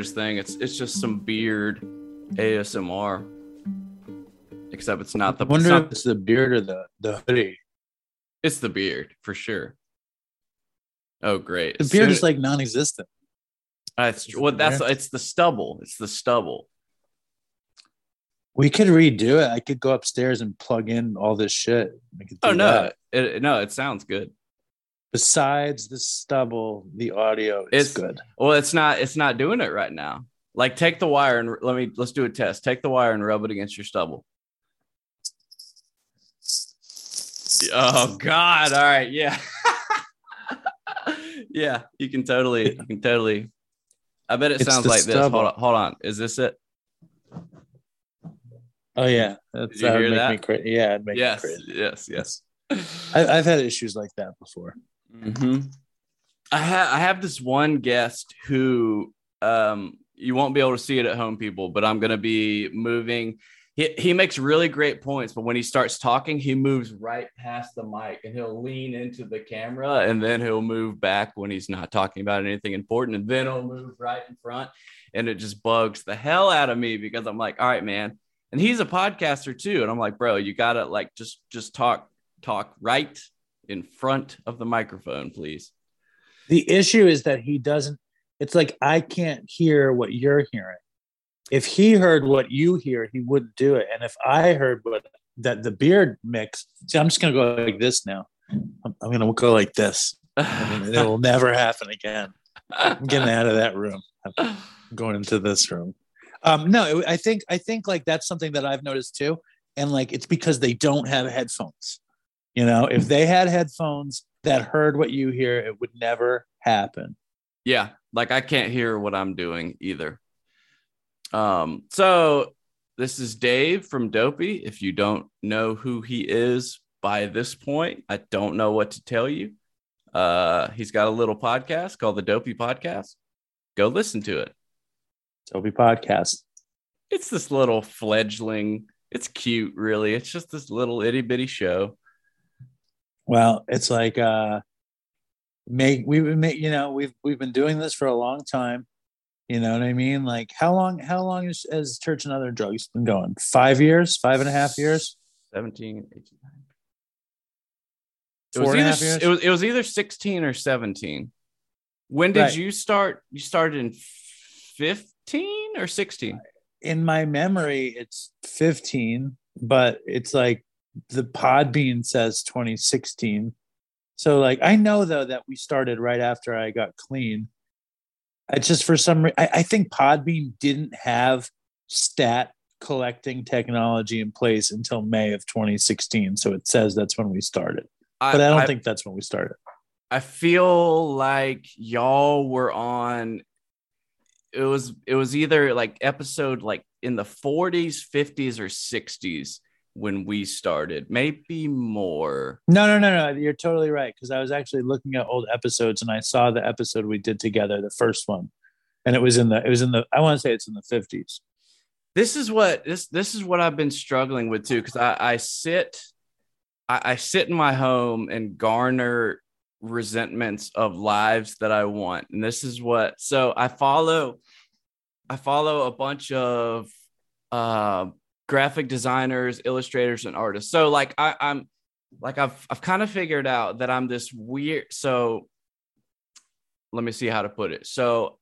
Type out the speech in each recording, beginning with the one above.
It's thing. It's it's just some beard ASMR. Except it's not the I wonder it's, not- if it's the beard or the, the hoodie. it's the beard for sure. Oh great. The beard soon- is like non existent. that's uh, is it well that's it's the stubble. It's the stubble. We could redo it. I could go upstairs and plug in all this shit. Oh no. It, no, it sounds good. Besides the stubble, the audio is It's- good. Well, it's not it's not doing it right now. Like take the wire and let me let's do a test. Take the wire and rub it against your stubble. Oh God! All right, yeah, yeah. You can totally, you can totally. I bet it It's sounds like this. Hold on, hold on. Is this it? Oh yeah, that's Did you that hear make that? me crazy. Yeah, it'd make Yes, me crazy. yes, yes. I, I've had issues like that before. Hmm I have I have this one guest who um you won't be able to see it at home, people, but I'm gonna be moving. He he makes really great points, but when he starts talking, he moves right past the mic and he'll lean into the camera and then he'll move back when he's not talking about anything important, and then he'll move right in front. And it just bugs the hell out of me because I'm like, all right, man. And he's a podcaster too. And I'm like, bro, you gotta like just just talk, talk right in front of the microphone, please. The issue is that he doesn't. It's like I can't hear what you're hearing. If he heard what you hear, he wouldn't do it. And if I heard what that the beard mix, see, I'm just gonna go like this now. I'm, I'm gonna go like this, it will never happen again. I'm getting out of that room. I'm going into this room. Um, no, I think I think like that's something that I've noticed too, and like it's because they don't have headphones. You know, if they had headphones that heard what you hear, it would never happen. yeah, like I can't hear what I'm doing either. Um, so this is Dave from Dopey. If you don't know who he is by this point, I don't know what to tell you. Uh, he's got a little podcast called the Dopey Podcast. Go listen to it. Dopey Podcast. It's this little fledgling. It's cute, really. It's just this little itty bitty show. Well, it's like uh make we've been make you know we've we've been doing this for a long time. You know what I mean? Like how long how long is, has Church and Other Drugs been going? Five years, five and a half years, 17, 18, It was, either, it was it was either 16 or 17. When did Right. you start? You started in 15 or 16? in my memory, it's 15, but it's like the Podbean says 2016. So like I know though that we started right after I got clean. I just for some reason I, I think Podbean didn't have stat collecting technology in place until May of 2016. So it says that's when we started. But I don't think that's when we started. I feel like y'all were on it was it was either like episode like in the 40s, 50s or 60s when we started. Maybe more. No, no, no, no. You're totally right. Because I was actually looking at old episodes and I saw the episode we did together, the first one. And it was in the it was in the I want to say it's in the 50s. this is what this this is what I've been struggling with too because I, I sit I, I sit in my home and garner resentments of lives that I want and this is what so I follow I follow a bunch of uh, graphic designers illustrators and artists so like I, I'm like I've I've kind of figured out that I'm this weird so let me see how to put it so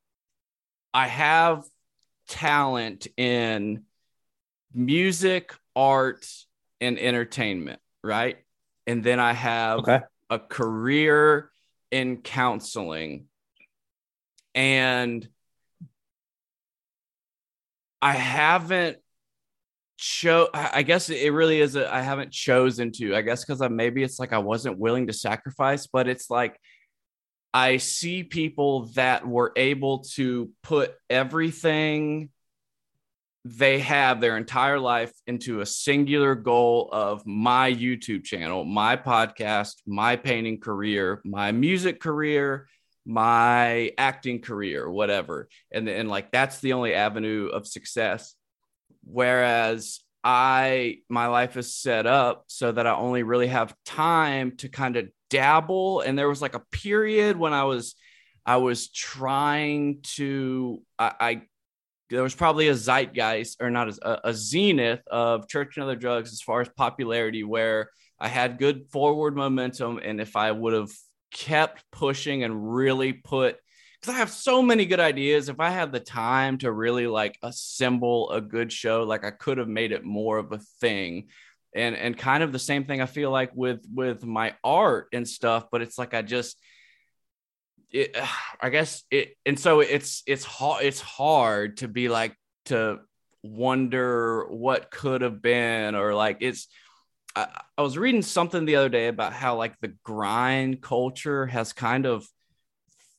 I have talent in music, art, and entertainment, right? And then I have Okay. a career in counseling. And I haven't show I guess it really is I haven't chosen to. I guess because I maybe it's like I wasn't willing to sacrifice, but it's like I see people that were able to put everything they have their entire life into a singular goal of my YouTube channel, my podcast, my painting career, my music career, my acting career, whatever. And and like that's the only avenue of success. Whereas I my life is set up so that I only really have time to kind of dabble and there was like a period when I was I was trying to, I, I there was probably a zeitgeist or not a, a zenith of church and other drugs as far as popularity where I had good forward momentum. And if I would have kept pushing and really put, because I have so many good ideas, if I had the time to really like assemble a good show, like I could have made it more of a thing. And, and kind of the same thing I feel like with with my art and stuff, but it's like I just it, I guess it, and so it's it's hard it's hard to be like to wonder what could have been or like it's. I, I was reading something the other day about how like the grind culture has kind of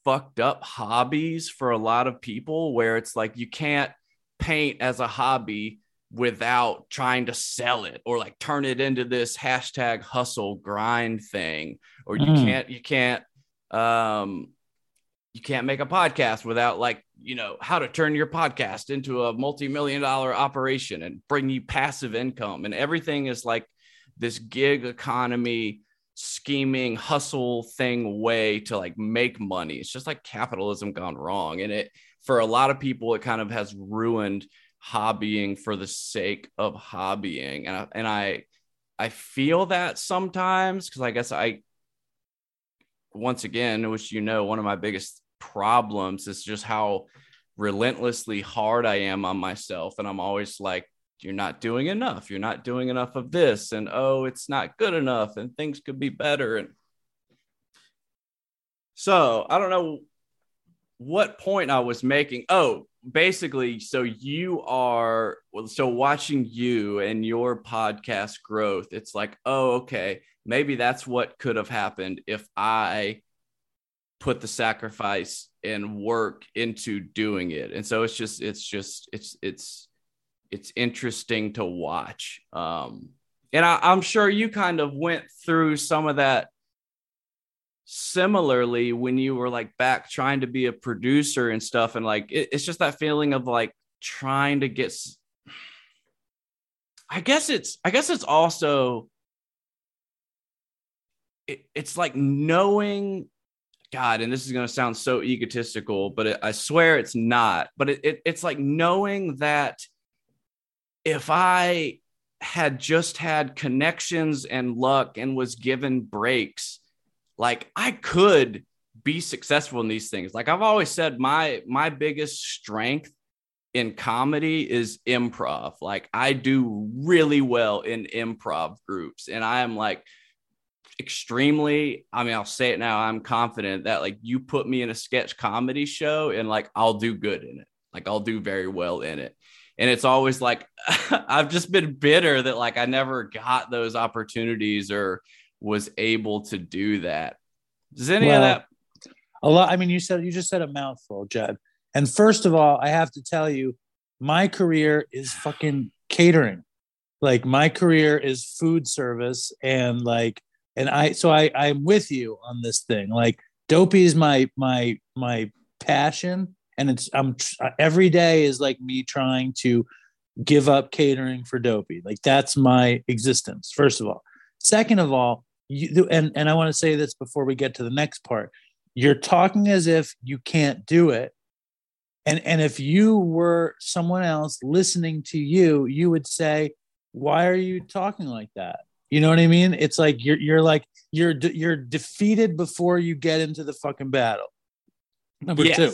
fucked up hobbies for a lot of people where it's like you can't paint as a hobby without trying to sell it or like turn it into this hashtag hustle grind thing or you mm. can't you can't um you can't make a podcast without like you know how to turn your podcast into a multi-million dollar operation and bring you passive income and everything is like this gig economy scheming hustle thing way to like make money. It's just like capitalism gone wrong. And it for a lot of people it kind of has ruined hobbying for the sake of hobbying. And I, and I I feel that sometimes because I guess I once again, which you know, one of my biggest problems is just how relentlessly hard I am on myself. And I'm always like, you're not doing enough. You're not doing enough of this. And oh, it's not good enough. And things could be better. And so I don't know what point I was making. Oh, basically, so you are, so watching you and your podcast growth, it's like, oh, okay, maybe that's what could have happened if I put the sacrifice and work into doing it. And so it's just, it's just, it's, it's, it's interesting to watch. Um, and I, I'm sure you kind of went through some of that similarly when you were like back trying to be a producer and stuff. And like, it, it's just that feeling of like trying to get, I guess it's, I guess it's also it, it's like knowing God, and this is going to sound so egotistical, but it, I swear it's not. But it, it, it's like knowing that if I had just had connections and luck and was given breaks, like I could be successful in these things. Like I've always said, my my biggest strength in comedy is improv. Like I do really well in improv groups, and I am like extremely i mean i'll say it now i'm confident that like you put me in a sketch comedy show and like i'll do good in it like i'll do very well in it and it's always like i've just been bitter that like i never got those opportunities or was able to do that. Does any well, of that a lot i mean you said you just said a mouthful jed. And first of all i have to tell you my career is fucking catering. Like my career is food service and like and I so I I'm with you on this thing. Like dopey is my my my passion, and it's I'm every day is like me trying to give up catering for dopey. Like that's my existence. First of all, second of all, you and and I want to say this before we get to the next part. You're talking as if you can't do it. And, and if you were someone else listening to you, you would say, Why are you talking like that? You know what I mean? It's like you're you're like you're de- you're defeated before you get into the fucking battle. Number yes. two,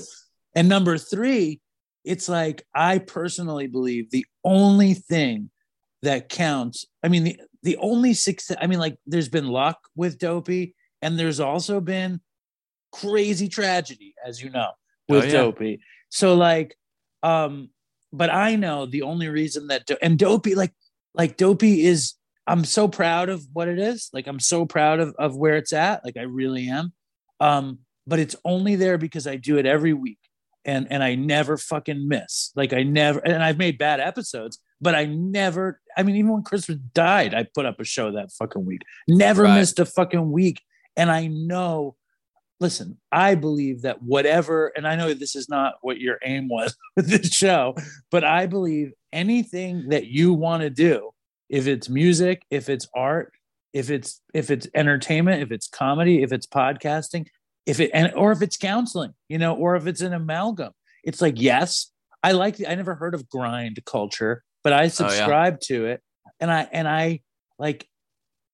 and number three, it's like I personally believe the only thing that counts. I mean the the only success. I mean like there's been luck with Dopey, and there's also been crazy tragedy, as you know, with oh, yeah. Dopey. So like, um, but I know the only reason that Do- and Dopey like like Dopey is I'm so proud of what it is. Like I'm so proud of, of where it's at. Like I really am. Um, but it's only there because I do it every week and and I never fucking miss. Like I never and I've made bad episodes, but I never I mean, even when Christmas died, I put up a show that fucking week. Never right. missed a fucking week. And I know, listen, I believe that whatever, and I know this is not what your aim was with this show, but I believe anything that you want to do if it's music if it's art if it's if it's entertainment if it's comedy if it's podcasting if it and or if it's counseling, you know, or if it's an amalgam. It's like, yes, I like the, I never heard of grind culture, but I subscribe oh, yeah. to it. And I and I like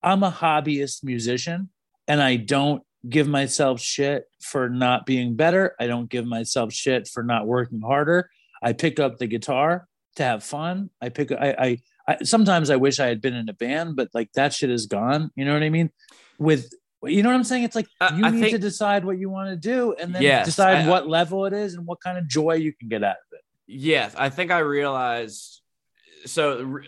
I'm a hobbyist musician and I don't give myself shit for not being better. I don't give myself shit for not working harder. I pick up the guitar to have fun. I pick I I, I sometimes I wish I had been in a band, but like that shit is gone. You know what I mean? With you know what I'm saying? It's like you I need think, to decide what you want to do and then yes, decide I, what level it is and what kind of joy you can get out of it. Yes, I think I realized. So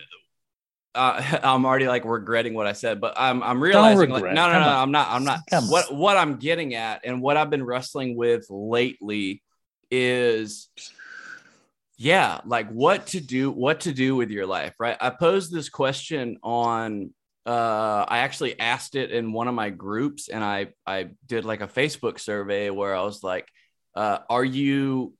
uh, I'm already like regretting what I said, but I'm I'm realizing like, no, no, no, I'm not. I'm not. Come what what I'm getting at and what I've been wrestling with lately is yeah, like what to do, what to do with your life, right? I posed this question on uh I actually asked it in one of my groups and I I did like a Facebook survey where I was like uh are you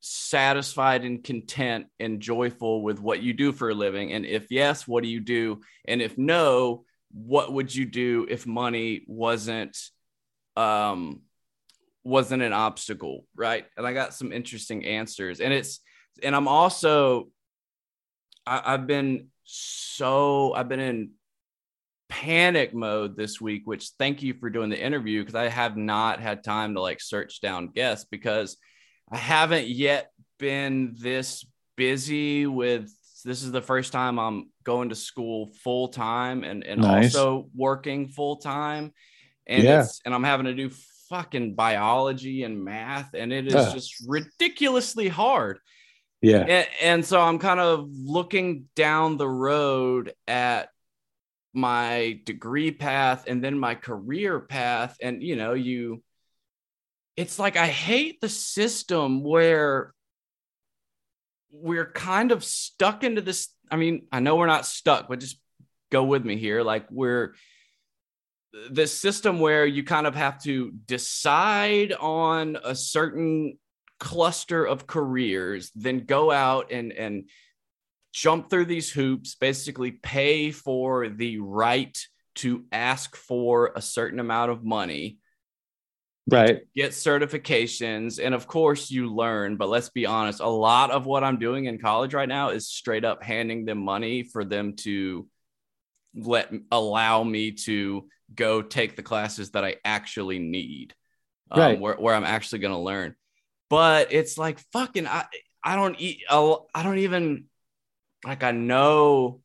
satisfied and content and joyful with what you do for a living? And if yes what do you do? And if no what would you do if money wasn't um wasn't an obstacle? Right? And i got some interesting answers. And it's and i'm also I, i've been so i've been in panic mode this week, which thank you for doing the interview because I have not had time to like search down guests because I haven't yet been this busy with this is the first time I'm going to school full time and, and nice. also working full time. And yeah. it's and I'm having to do fucking biology and math, and it is uh. just ridiculously hard. Yeah. And, and so I'm kind of looking down the road at my degree path and then my career path. And you know you it's like i hate the system where we're kind of stuck into this i mean i know we're not stuck but just go with me here. Like we're this system where you kind of have to decide on a certain cluster of careers then go out and and jump through these hoops, basically pay for the right to ask for a certain amount of money. Right. Get certifications. And of course, you learn, but let's be honest, a lot of what I'm doing in college right now is straight up handing them money for them to let allow me to go take the classes that I actually need, um, right. where, where I'm actually going to learn. But it's like fucking, I, I don't eat, I don't even like I know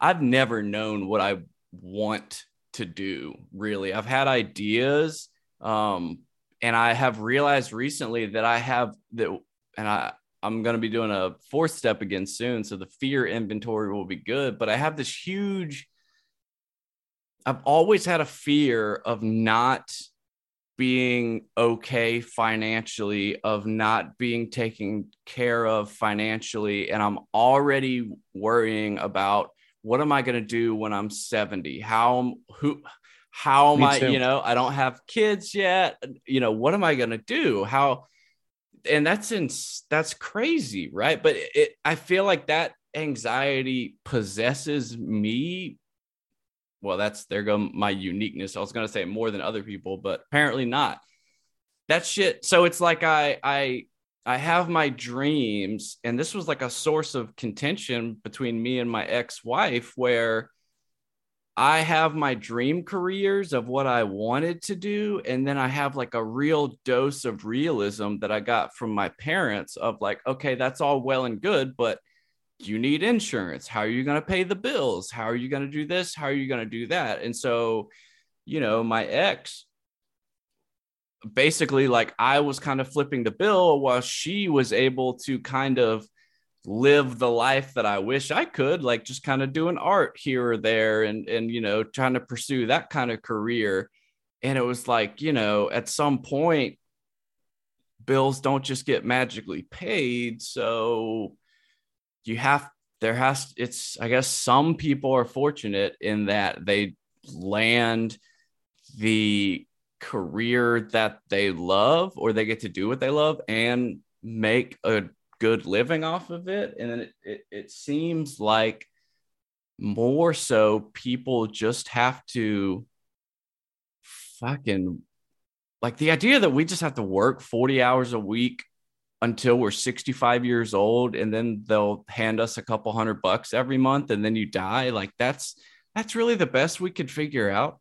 I've never known what I want to do really. I've had ideas um and I have realized recently that I have that and I I'm going to be doing a fourth step again soon so the fear inventory will be good, but I have this huge I've always had a fear of not being okay financially, of not being taken care of financially. And I'm already worrying about what am I going to do when I'm 70? How, who, how am I, you know, I don't have kids yet. You know, what am I going to do? How, and that's in, that's crazy, right? But it, I feel like that anxiety possesses me well, that's there go my uniqueness. I was gonna say more than other people, but apparently not. That shit. So it's like I I I have my dreams, and this was like a source of contention between me and my ex-wife, where I have my dream careers of what I wanted to do, and then I have like a real dose of realism that I got from my parents of like, okay, that's all well and good, but you need insurance. How are you going to pay the bills? How are you going to do this? How are you going to do that? And so, you know, my ex basically like I was kind of flipping the bill while she was able to kind of live the life that I wish I could, like just kind of doing art here or there and and you know, trying to pursue that kind of career. And it was like, you know, at some point bills don't just get magically paid, so you have there has it's i guess some people are fortunate in that they land the career that they love or they get to do what they love and make a good living off of it. And it, it, it seems like more so people just have to fucking like the idea that we just have to work 40 hours a week until we're 65 years old and then they'll hand us a couple hundred bucks every month and then you die. Like that's that's really the best we could figure out.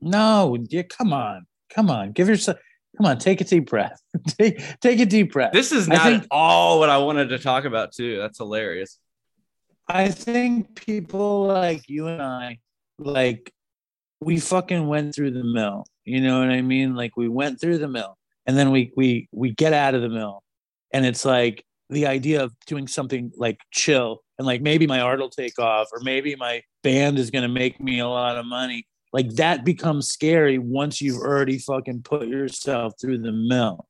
No yeah come on come on. Give yourself come on take a deep breath. Take take a deep breath. This is not think, all what i wanted to talk about too. That's hilarious. I think people like you and i like we fucking went through the mill. You know what i mean? Like we went through the mill and then we we we get out of the mill and it's like the idea of doing something like chill and like maybe my art will take off or maybe my band is going to make me a lot of money. Like that becomes scary once you've already fucking put yourself through the mill.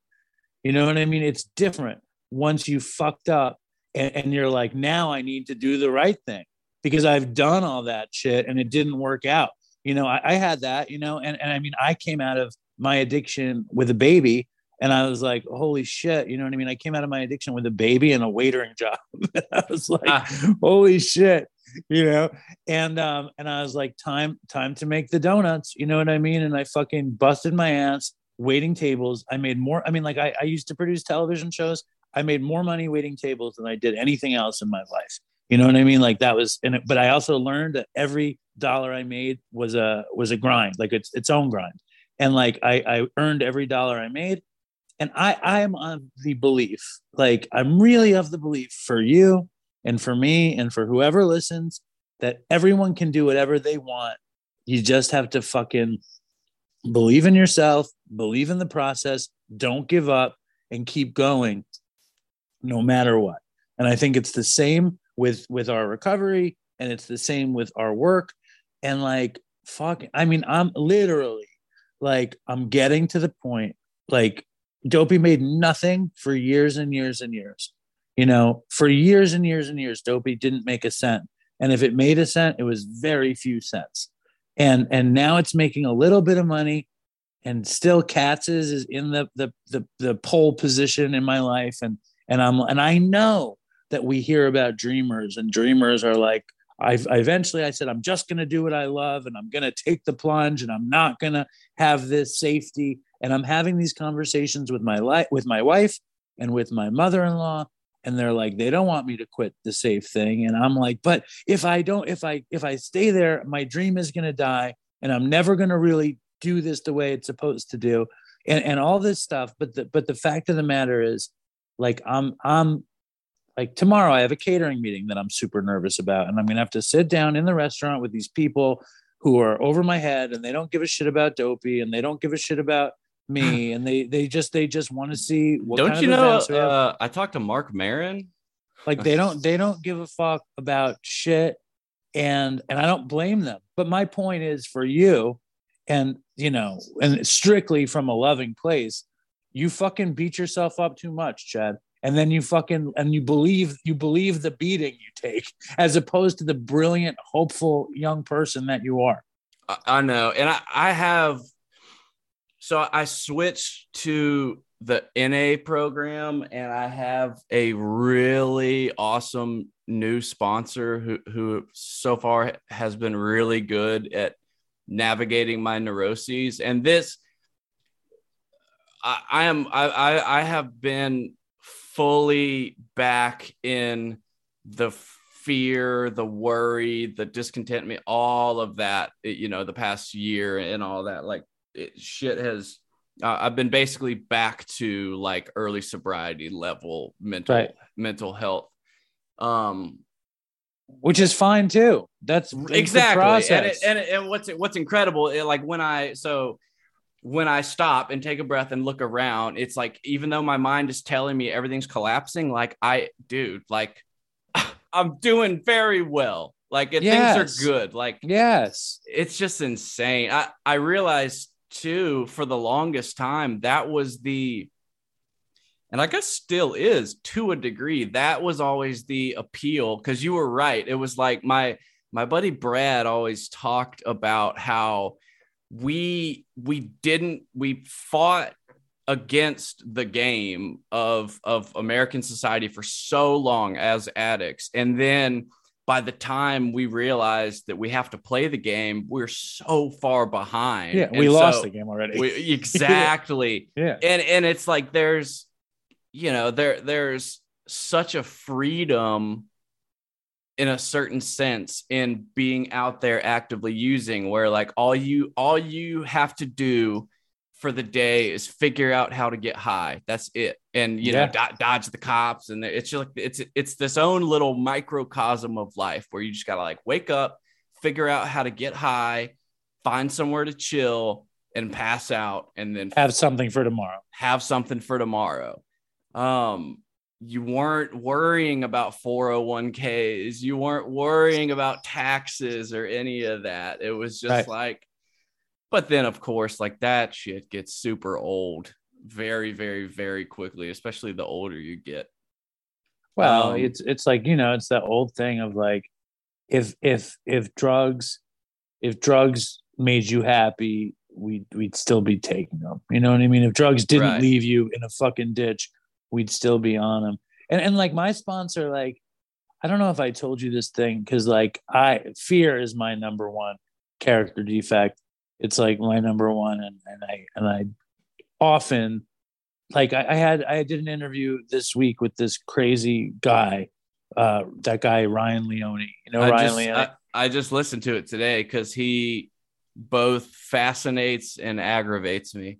You know what i mean? It's different once you fucked up and, and you're like now i need to do the right thing because i've done all that shit and it didn't work out. You know i, I had that you know and, and i mean i came out of my addiction with a baby and I was like, holy shit, you know what I mean? I came out of my addiction with a baby and a waitering job. I was like, ah. holy shit, you know? And um, and I was like, time, time to make the donuts, you know what I mean? And I fucking busted my ass waiting tables. I made more, I mean, like I, I used to produce television shows. I made more money waiting tables than I did anything else in my life. You know what I mean? Like that was, and it, but I also learned that every dollar I made was a was a grind, like it's its own grind. And like I, I earned every dollar I made and I I am of the belief, like I'm really of the belief for you and for me and for whoever listens that everyone can do whatever they want. You just have to fucking believe in yourself, believe in the process, don't give up and keep going no matter what. And I think it's the same with with our recovery and it's the same with our work and like fuck I mean I'm literally like I'm getting to the point like Dopey made nothing for years and years and years. You know, for years and years and years, Dopey didn't make a cent. And if it made a cent, it was very few cents. And and now it's making a little bit of money. And still Katz's is in the the the, the pole position in my life. And and I'm and I know that we hear about dreamers, and dreamers are like, I, eventually I said, I'm just gonna do what I love and I'm gonna take the plunge and I'm not gonna have this safety. And i'm having these conversations with my life with my wife and with my mother-in-law and they're like they don't want me to quit the safe thing. And i'm like but if i don't if i if i stay there my dream is going to die and i'm never going to really do this the way it's supposed to do. And and all this stuff but the but the fact of the matter is like i'm i'm like tomorrow i have a catering meeting that i'm super nervous about and i'm going to have to sit down in the restaurant with these people who are over my head and they don't give a shit about dopey and they don't give a shit about me and they they just they just want to see what don't you know uh, i talked to marc maron like they don't they don't give a fuck about shit and and i don't blame them. But my point is for you and you know and strictly from a loving place you fucking beat yourself up too much chad and then you fucking and you believe you believe the beating you take as opposed to the brilliant hopeful young person that you are. I know. And i i have so I switched to the NA program and I have a really awesome new sponsor who who so far has been really good at navigating my neuroses. And this I, I am I, I have been fully back in the fear, the worry, the discontentment, all of that, you know, the past year and all that. Like it, shit has uh, I've been basically back to like early sobriety level mental right. mental health. Um, which is fine too. That's exactly and, it, and, it, and what's what's incredible. It, like when I so when I stop and take a breath and look around, it's like even though my mind is telling me everything's collapsing, like I, dude, like I'm doing very well. Like yes. things are good. Like yes, it's just insane. I I realized too for the longest time that was the and I guess still is to a degree. That was always the appeal because you were right. It was like my my buddy Brad always talked about how we we didn't we fought against the game of of American society for so long as addicts, and then by the time we realized that we have to play the game, we're so far behind. Yeah, we And lost so the game already. we- exactly. yeah. and and it's like there's you know there there's such a freedom in a certain sense in being out there actively using where like all you all you have to do for the day is figure out how to get high that's it and you know do- dodge the cops and it's just like it's it's this own little microcosm of life where you just gotta like wake up figure out how to get high find somewhere to chill and pass out and then Have something for tomorrow. have something for tomorrow. Um, you weren't worrying about 401ks, you weren't worrying about taxes or any of that. It was just Right. like, but then of course, like that shit gets super old very, very, very quickly, especially the older you get. Well, Um, it's it's like you know, it's that old thing of like, if if if drugs, if drugs made you happy, we'd we'd still be taking them. You know what I mean? If drugs didn't Right. leave you in a fucking ditch, we'd still be on them. And and like my sponsor, like, I don't know if I told you this thing because like I fear is my number one character defect. It's like my number one, and and I and I often like I, I had I did an interview this week with this crazy guy, uh, that guy Ryan Leone. You know I Ryan just, Leone. I, I just listened to it today because he both fascinates and aggravates me.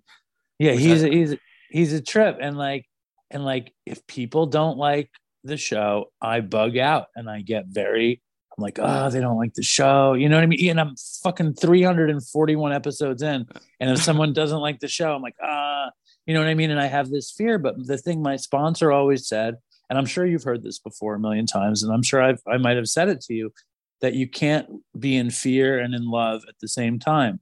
yeah, he's I- a, he's a- he's a trip, and like and like if people don't like the show, I bug out and I get very. I'm like, oh, they don't like the show. You know what I mean? And I'm fucking 341 episodes in. And if someone doesn't like the show, I'm like, ah, you know what I mean? And I have this fear. But the thing my sponsor always said, and I'm sure you've heard this before a million times, and I'm sure I've, I might have said it to you, that you can't be in fear and in love at the same time.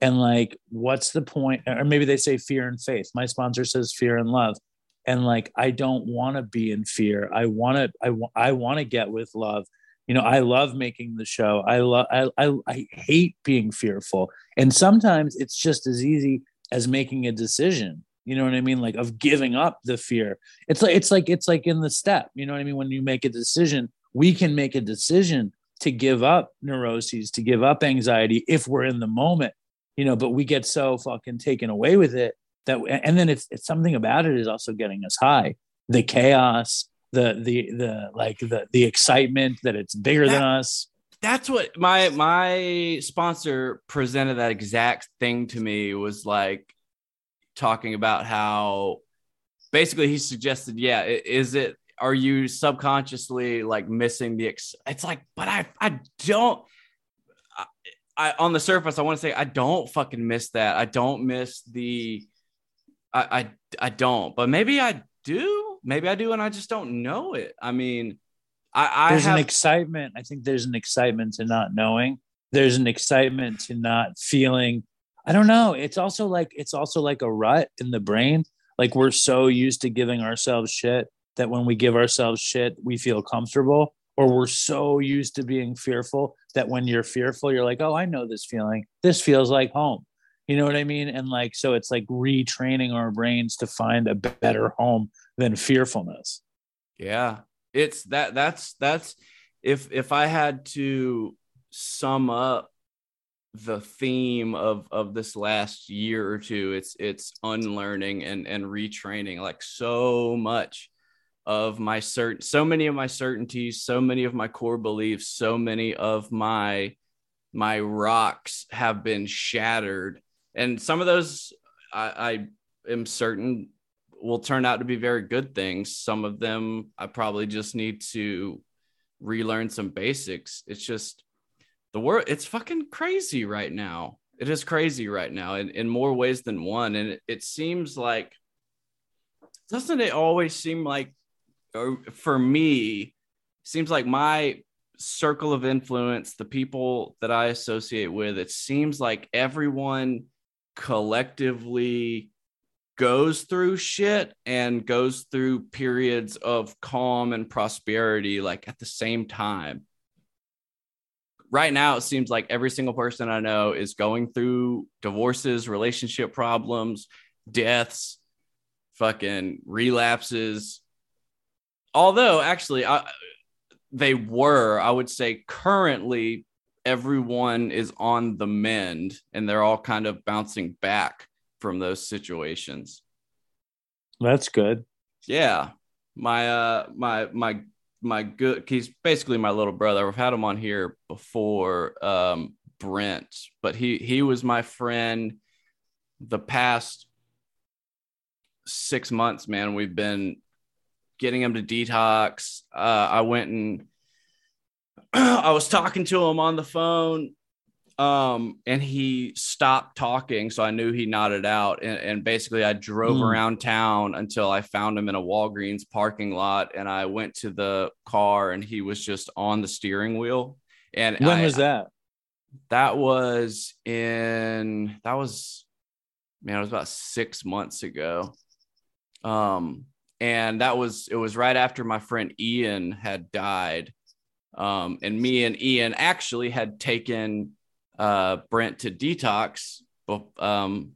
And like, what's the point? Or maybe they say fear and faith. My sponsor says fear and love. And like, I don't want to be in fear. I want to, I, wa- I want to get with love. You know, I love making the show. I love, I, I, I hate being fearful. And sometimes it's just as easy as making a decision. You know what I mean? Like of giving up the fear. It's like, it's like, it's like in the step, you know what I mean? When you make a decision, we can make a decision to give up neuroses, to give up anxiety if we're in the moment, you know, but we get so fucking taken away with it that, and then it's, it's something about it is also getting us high. The chaos, the, the, the, like the, the excitement that it's bigger than us. that's what my my sponsor presented that exact thing to me was like talking about how basically he suggested yeah is it are you subconsciously like missing the ex- it's like but i i don't I, I on the surface i want to say i don't fucking miss that i don't miss the i i, I don't but maybe i do maybe i do and i just don't know it i mean i i there's have an excitement. I think there's an excitement to not knowing. There's an excitement to not feeling. I don't know. It's also like it's also like a rut in the brain. Like we're so used to giving ourselves shit that when we give ourselves shit, we feel comfortable. Or we're so used to being fearful that when you're fearful, you're like, oh, I know this feeling. This feels like home. You know what I mean? And like, so it's like retraining our brains to find a better home than fearfulness. Yeah. It's that that's that's if if I had to sum up the theme of of this last year or two, it's it's unlearning and and retraining like so much of my certain so many of my certainties, so many of my core beliefs, so many of my my rocks have been shattered. And some of those I, I am certain will turn out to be very good things. Some of them I probably just need to relearn some basics. It's just the world, it's fucking crazy right now. It is crazy right now in, in more ways than one. And it, it seems like, doesn't it always seem like, or for me, seems like my circle of influence, the people that I associate with, it seems like everyone collectively goes through shit and goes through periods of calm and prosperity like at the same time. Right now, it seems like every single person I know is going through divorces, relationship problems, deaths, fucking relapses. Although, actually, I, they were. I would say currently everyone is on the mend and they're all kind of bouncing back from those situations. That's good. Yeah. My uh my my my good he's basically my little brother. I've had him on here before, um, Brent, but he he was my friend the past six months, man. We've been getting him to detox. Uh, I went and I was talking to him on the phone um and he stopped talking so i knew he nodded out and, and basically i drove mm. around town until i found him in a walgreens parking lot and i went to the car and he was just on the steering wheel and when I, was that that was in that was man it was about six months ago um and that was it was right after my friend ian had died um and me and ian actually had taken uh, Brent to detox um,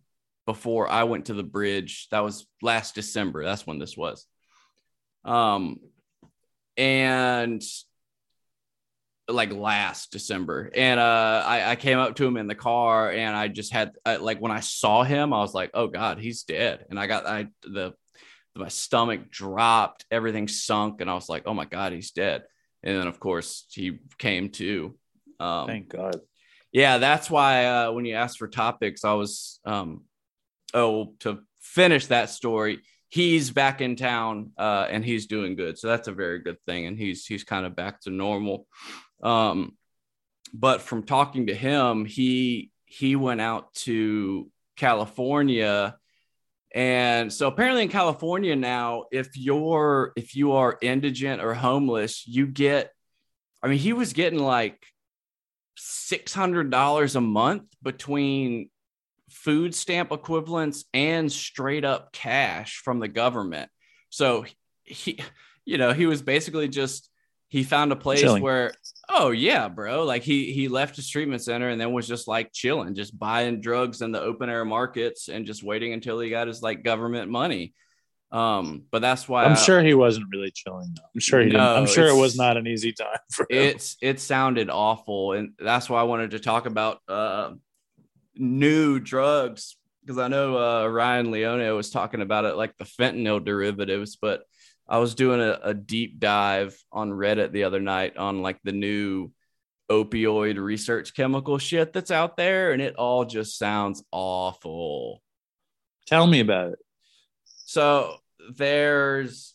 before I went to the bridge. That was last December. That's when this was. Um, and like last December, and uh, I, I came up to him in the car, and I just had I, like when I saw him, I was like, "Oh God, he's dead!" And I got I the my stomach dropped, everything sunk, and I was like, "Oh my God, he's dead!" And then of course he came to. Um, Thank God yeah, that's why uh, when you asked for topics, I was um, oh to finish that story. He's back in town uh, and he's doing good, so that's a very good thing. And he's he's kind of back to normal. Um, but from talking to him, he he went out to California and so apparently in California now, if you're if you are indigent or homeless, you get I mean, he was getting like $600 a month between food stamp equivalents and straight up cash from the government. So he, you know, he was basically just, he found a place chilling. where, oh yeah, bro. Like he, he left his treatment center and then was just like chilling, just buying drugs in the open air markets and just waiting until he got his like government money. Um, but that's why I'm I, sure he wasn't really chilling. Though. I'm sure he. No, didn't, I'm sure it was not an easy time for him. It's it sounded awful, and that's why I wanted to talk about uh, new drugs because I know uh, Ryan Leone was talking about it, like the fentanyl derivatives. But I was doing a, a deep dive on Reddit the other night on like the new opioid research chemical shit that's out there, and it all just sounds awful. Tell me about it. So there's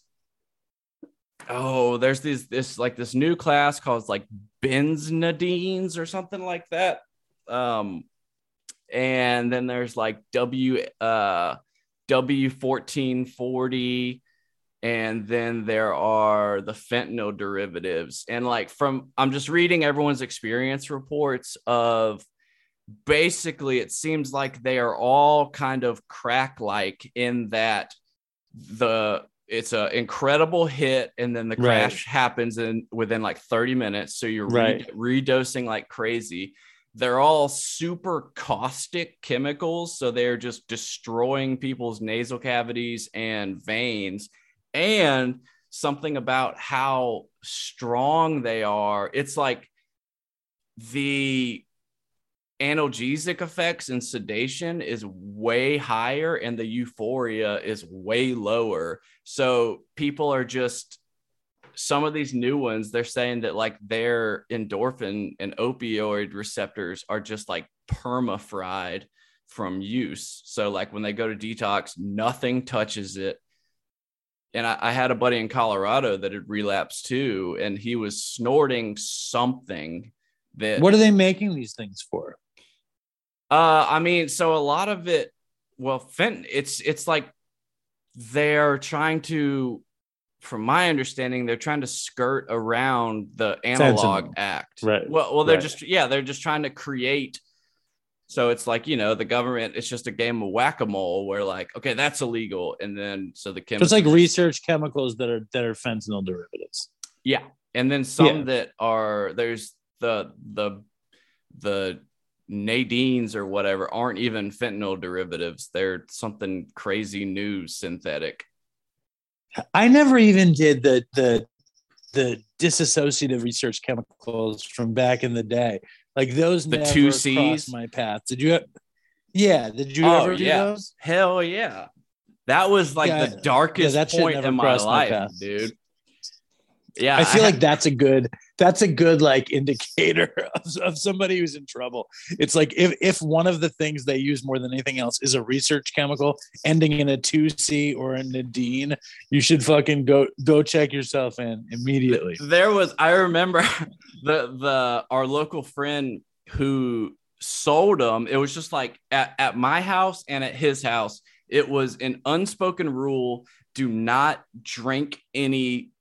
oh, there's this this like this new class called like benzodines or something like that. Um, and then there's like W uh W fourteen forty, and then there are the fentanyl derivatives. And like from I'm just reading everyone's experience reports of basically it seems like they are all kind of crack like in that the it's an incredible hit and then the crash right. happens in within like 30 minutes so you're right. re- redosing like crazy they're all super caustic chemicals so they're just destroying people's nasal cavities and veins and something about how strong they are it's like the analgesic effects and sedation is way higher and the euphoria is way lower. So people are just some of these new ones, they're saying that like their endorphin and opioid receptors are just like perma fried from use. So like when they go to detox, nothing touches it. And I, I had a buddy in Colorado that had relapsed too, and he was snorting something that what are they making these things for? Uh, I mean, so a lot of it, well, fent, it's it's like they're trying to, from my understanding, they're trying to skirt around the analog act. Right. Well, well, they're right. just yeah, they're just trying to create. So it's like you know the government. It's just a game of whack a mole where like okay that's illegal, and then so the chemicals. So it's like research chemicals that are that are fentanyl derivatives. Yeah, and then some yeah. that are there's the the the nadines or whatever aren't even fentanyl derivatives. They're something crazy new synthetic. I never even did the the the disassociative research chemicals from back in the day. Like those The two Cs? my path. Did you? Have, Yeah. Did you Oh, ever do yeah. those? Hell yeah. That was like Yeah, the darkest that point in my crossed my life, dude. Yeah. I feel ha- like that's a good that's a good like indicator of, of somebody who's in trouble. It's like if if one of the things they use more than anything else is a research chemical ending in a 2C or a nadine, you should fucking go go check yourself in immediately. there was I remember the the our local friend who sold them. It was just like at, at my house and at his house, it was an unspoken rule: do not drink any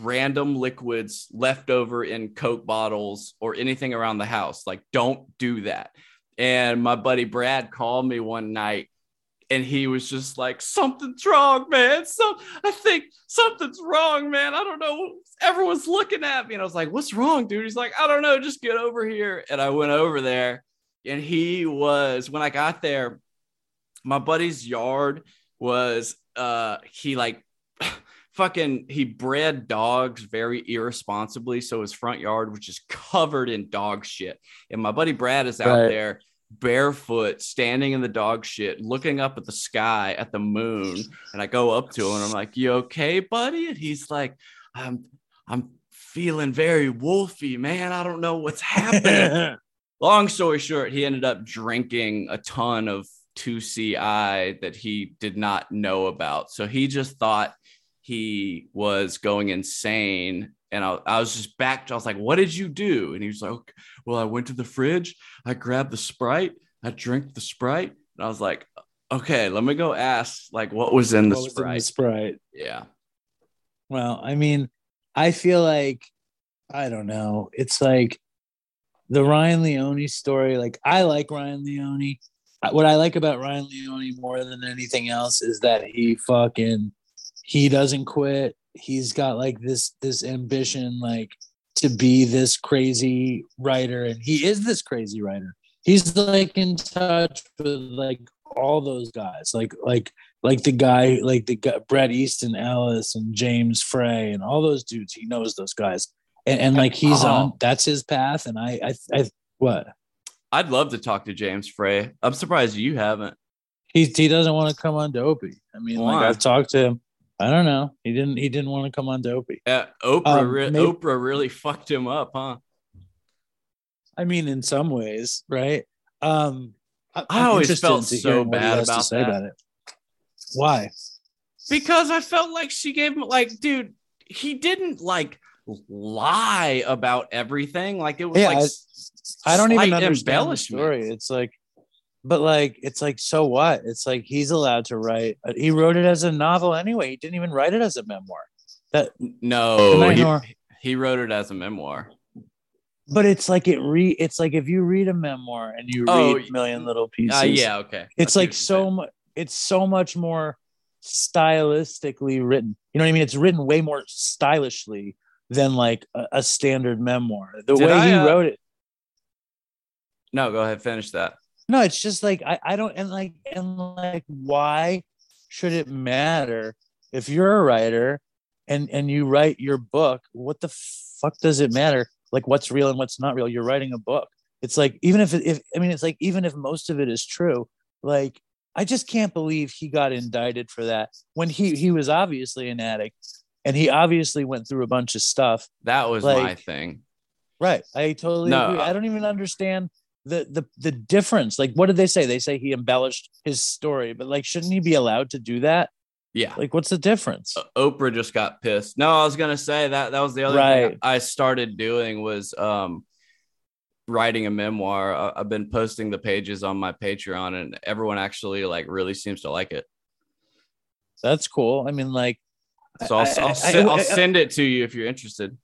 random liquids left over in Coke bottles or anything around the house. Like, don't do that. And my buddy Brad called me one night and he was just like, something's wrong, man. So I think something's wrong, man. I don't know. Everyone's looking at me. And I was like, what's wrong, dude? He's like, I don't know. Just get over here. And I went over there and he was, when I got there, my buddy's yard was, uh, he like, fucking he bred dogs very irresponsibly so his front yard was just covered in dog shit. And my buddy brad is out Right. there barefoot standing in the dog shit looking up at the sky at the moon. And i go up to him and i'm like you okay buddy? And he's like i'm i'm feeling very wolfy man. I don't know what's happening. Long story short, he ended up drinking a ton of 2CI that he did not know about. So he just thought he was going insane. And I, I was just back. I was like, what did you do? And he was like, "Okay, well, I went to the fridge. I grabbed the Sprite. I drank the Sprite. And I was like, okay, let me go ask, like, what was in the What was in Sprite? the Sprite. yeah. Well, I mean, I feel like I don't know. It's like the Ryan Leone story. Like I like Ryan Leone. What I like about Ryan Leone more than anything else is that he fucking he doesn't quit. He's got like this this ambition like to be this crazy writer and he is this crazy writer. He's like in touch with like all those guys. Like like like the guy, like the guy, Bret Easton Ellis and James Frey and all those dudes. He knows those guys, and, and like he's Oh. on. That's his path, and I, I, I, what I'd love to talk to James Frey. I'm surprised you haven't. he he doesn't want to come on Dopey. I mean, Why? like I've talked to him. I don't know. He didn't. He didn't want to come on Dopey. Uh, Oprah, Um, re- maybe- Oprah really fucked him up, huh? I mean, in some ways, right? Um, I, I always felt so hearing what he bad about say that. it. Why? because I felt like she gave him like, dude, he didn't like lie about everything. Like it was Yeah, like I- I don't even understand the story. It's like, but like, it's like, so what? It's like he's allowed to write. uh, He wrote it as a novel anyway. He didn't even write it as a memoir. That, No, he, he wrote it as a memoir. but it's like it re. It's like if you read a memoir and you Oh, read Million Little Pieces. Uh, yeah, okay. it's like so much. It's so much more stylistically written. You know what I mean? It's written way more stylishly than like a, a standard memoir. The Did way I, he uh, wrote it. No, go ahead, finish that. No, it's just like I, I don't and like and like why should it matter if you're a writer and and you write your book? What the fuck does it matter? Like what's real and what's not real? You're writing a book. It's like even if if I mean it's like even if most of it is true, like I just can't believe he got indicted for that when he he was obviously an addict and he obviously went through a bunch of stuff. That was my thing. Right. I totally No, agree. I- I don't even understand the the the difference. Like, what did they say? They say he embellished his story, but like, shouldn't he be allowed to do that? Yeah. Like, what's the difference? Uh, Oprah just got pissed. No, I was gonna say that that was the other Right. thing I started doing was um writing a memoir. I, I've been posting the pages on my Patreon, and everyone actually like really seems to like it. That's cool. I mean, like, So I'll, I- I'll, I- I- I'll send it to you if you're interested.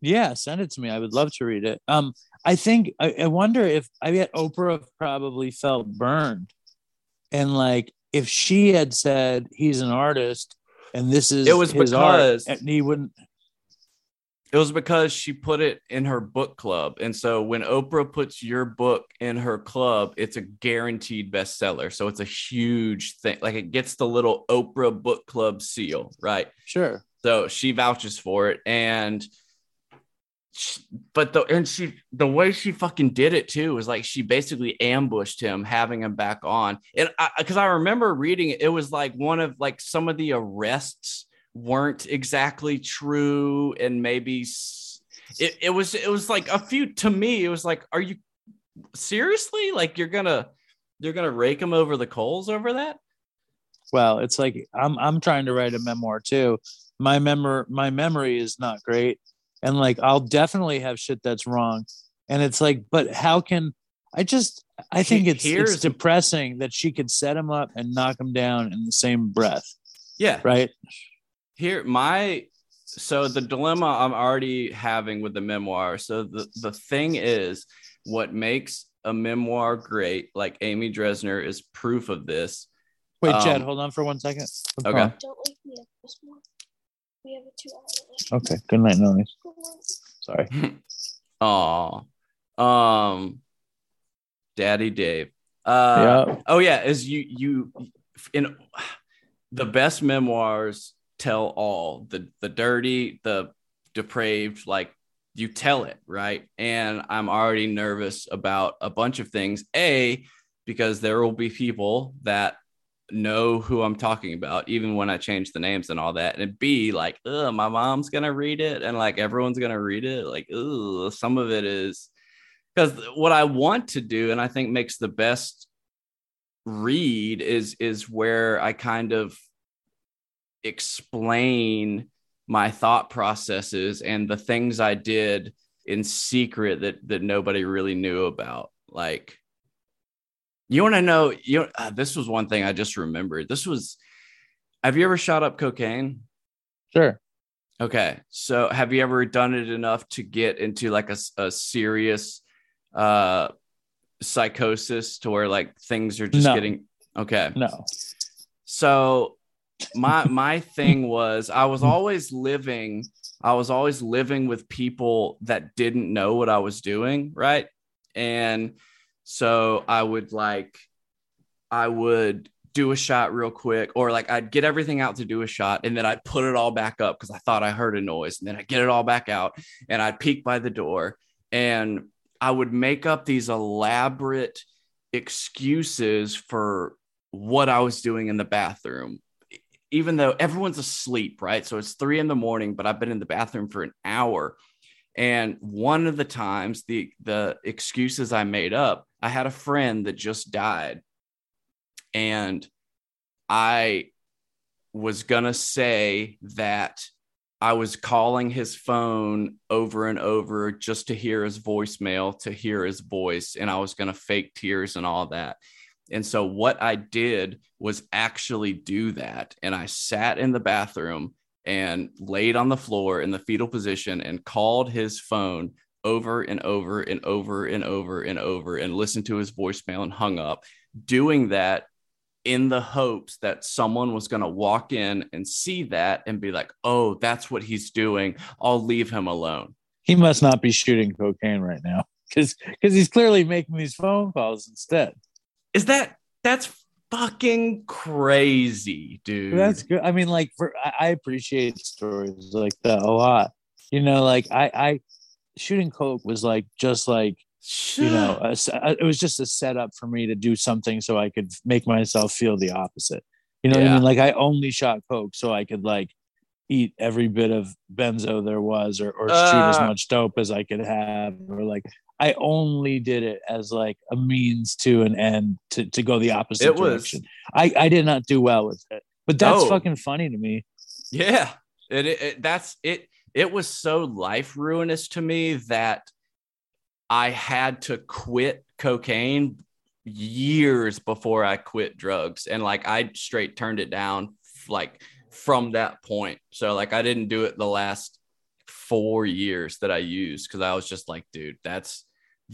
Yeah, send it to me. I would love to read it. Um, I think I, I wonder if I bet Oprah probably felt burned, and like if she had said he's an artist and this is It was his because- art, and he wouldn't. It was because she put it in her book club. And so when Oprah puts your book in her club, it's a guaranteed bestseller. So it's a huge thing. Like it gets the little Oprah book club seal, right? Sure. So she vouches for it. And she- but the and she the way she fucking did it too was like she basically ambushed him having him back on. And because I, remember reading it it was like one of like some of the arrests weren't exactly true and maybe it, it was it was like a few to me it was like are you seriously? Like you're gonna you're gonna rake him over the coals over that? Well it's like i'm i'm trying to write a memoir too. My memory my memory is not great and like i'll definitely have shit that's wrong and it's like but how can i just i think it's Here's- it's depressing that she could set him up and knock him down in the same breath yeah right here my so the dilemma i'm already having with the memoir so the the thing is what makes a memoir great like amy dresner is proof of this wait Um, chad hold on for one second What's okay. wrong? Don't wake me up this morning. We have a two hour delay. okay good night noise sorry. Oh um daddy dave. Uh yeah. oh yeah as you you in the best memoirs tell all. The the dirty the depraved like you tell it right? And i'm already nervous about a bunch of things. A because there will be people that know who i'm talking about even when i change the names and all that and b like my mom's gonna read it and like everyone's gonna read it like some of it is because what i want to do and i think makes the best read is is where I kind of explain my thought processes and the things I did in secret that that nobody really knew about. Like, you want to know? You uh, this was one thing I just remembered. This was. Have you ever shot up cocaine? sure Okay, so have you ever done it enough to get into like a, a serious uh psychosis to where like things are just No. getting okay? no So my my thing was I was always living I was always living with people that didn't know what I was doing, right? And so I would like I would do a shot real quick or like I'd get everything out to do a shot and then I'd put it all back up because I thought I heard a noise and then I'd get it all back out and I'd peek by the door and I would make up these elaborate excuses for what I was doing in the bathroom, even though everyone's asleep, right? So it's three in the morning, but I've been in the bathroom for an hour. And one of the times, the the excuses I made up, I had a friend that just died, and I was gonna say that I was calling his phone over and over just to hear his voicemail, to hear his voice, and I was gonna fake tears and all that. And so what I did was actually do that. And I sat in the bathroom and laid on the floor in the fetal position and called his phone over and over and over and over and over and listened to his voicemail and hung up, doing that in the hopes that someone was going to walk in and see that and be like, oh, that's what he's doing. I'll leave him alone. he must not be shooting cocaine right now because because he's clearly making these phone calls instead Is that that's fucking crazy, dude? That's good. I mean, like for I, appreciate stories like that a lot. You know, like I, I shooting coke was like just like you know, a it was just a setup for me to do something so I could make myself feel the opposite. You know what I mean? Like I only shot coke so I could like eat every bit of benzo there was, or or shoot as Uh. much dope as I could have, or like. I only did it as like a means to an end to, to go the opposite It was- direction. I, I did not do well with it, but that's No. fucking funny to me. Yeah, it, it, it- that's it. It was so life ruinous to me that I had to quit cocaine years before I quit drugs, and like I straight turned it down like from that point. So like I didn't do it the last four years that I used because I was just like, dude, that's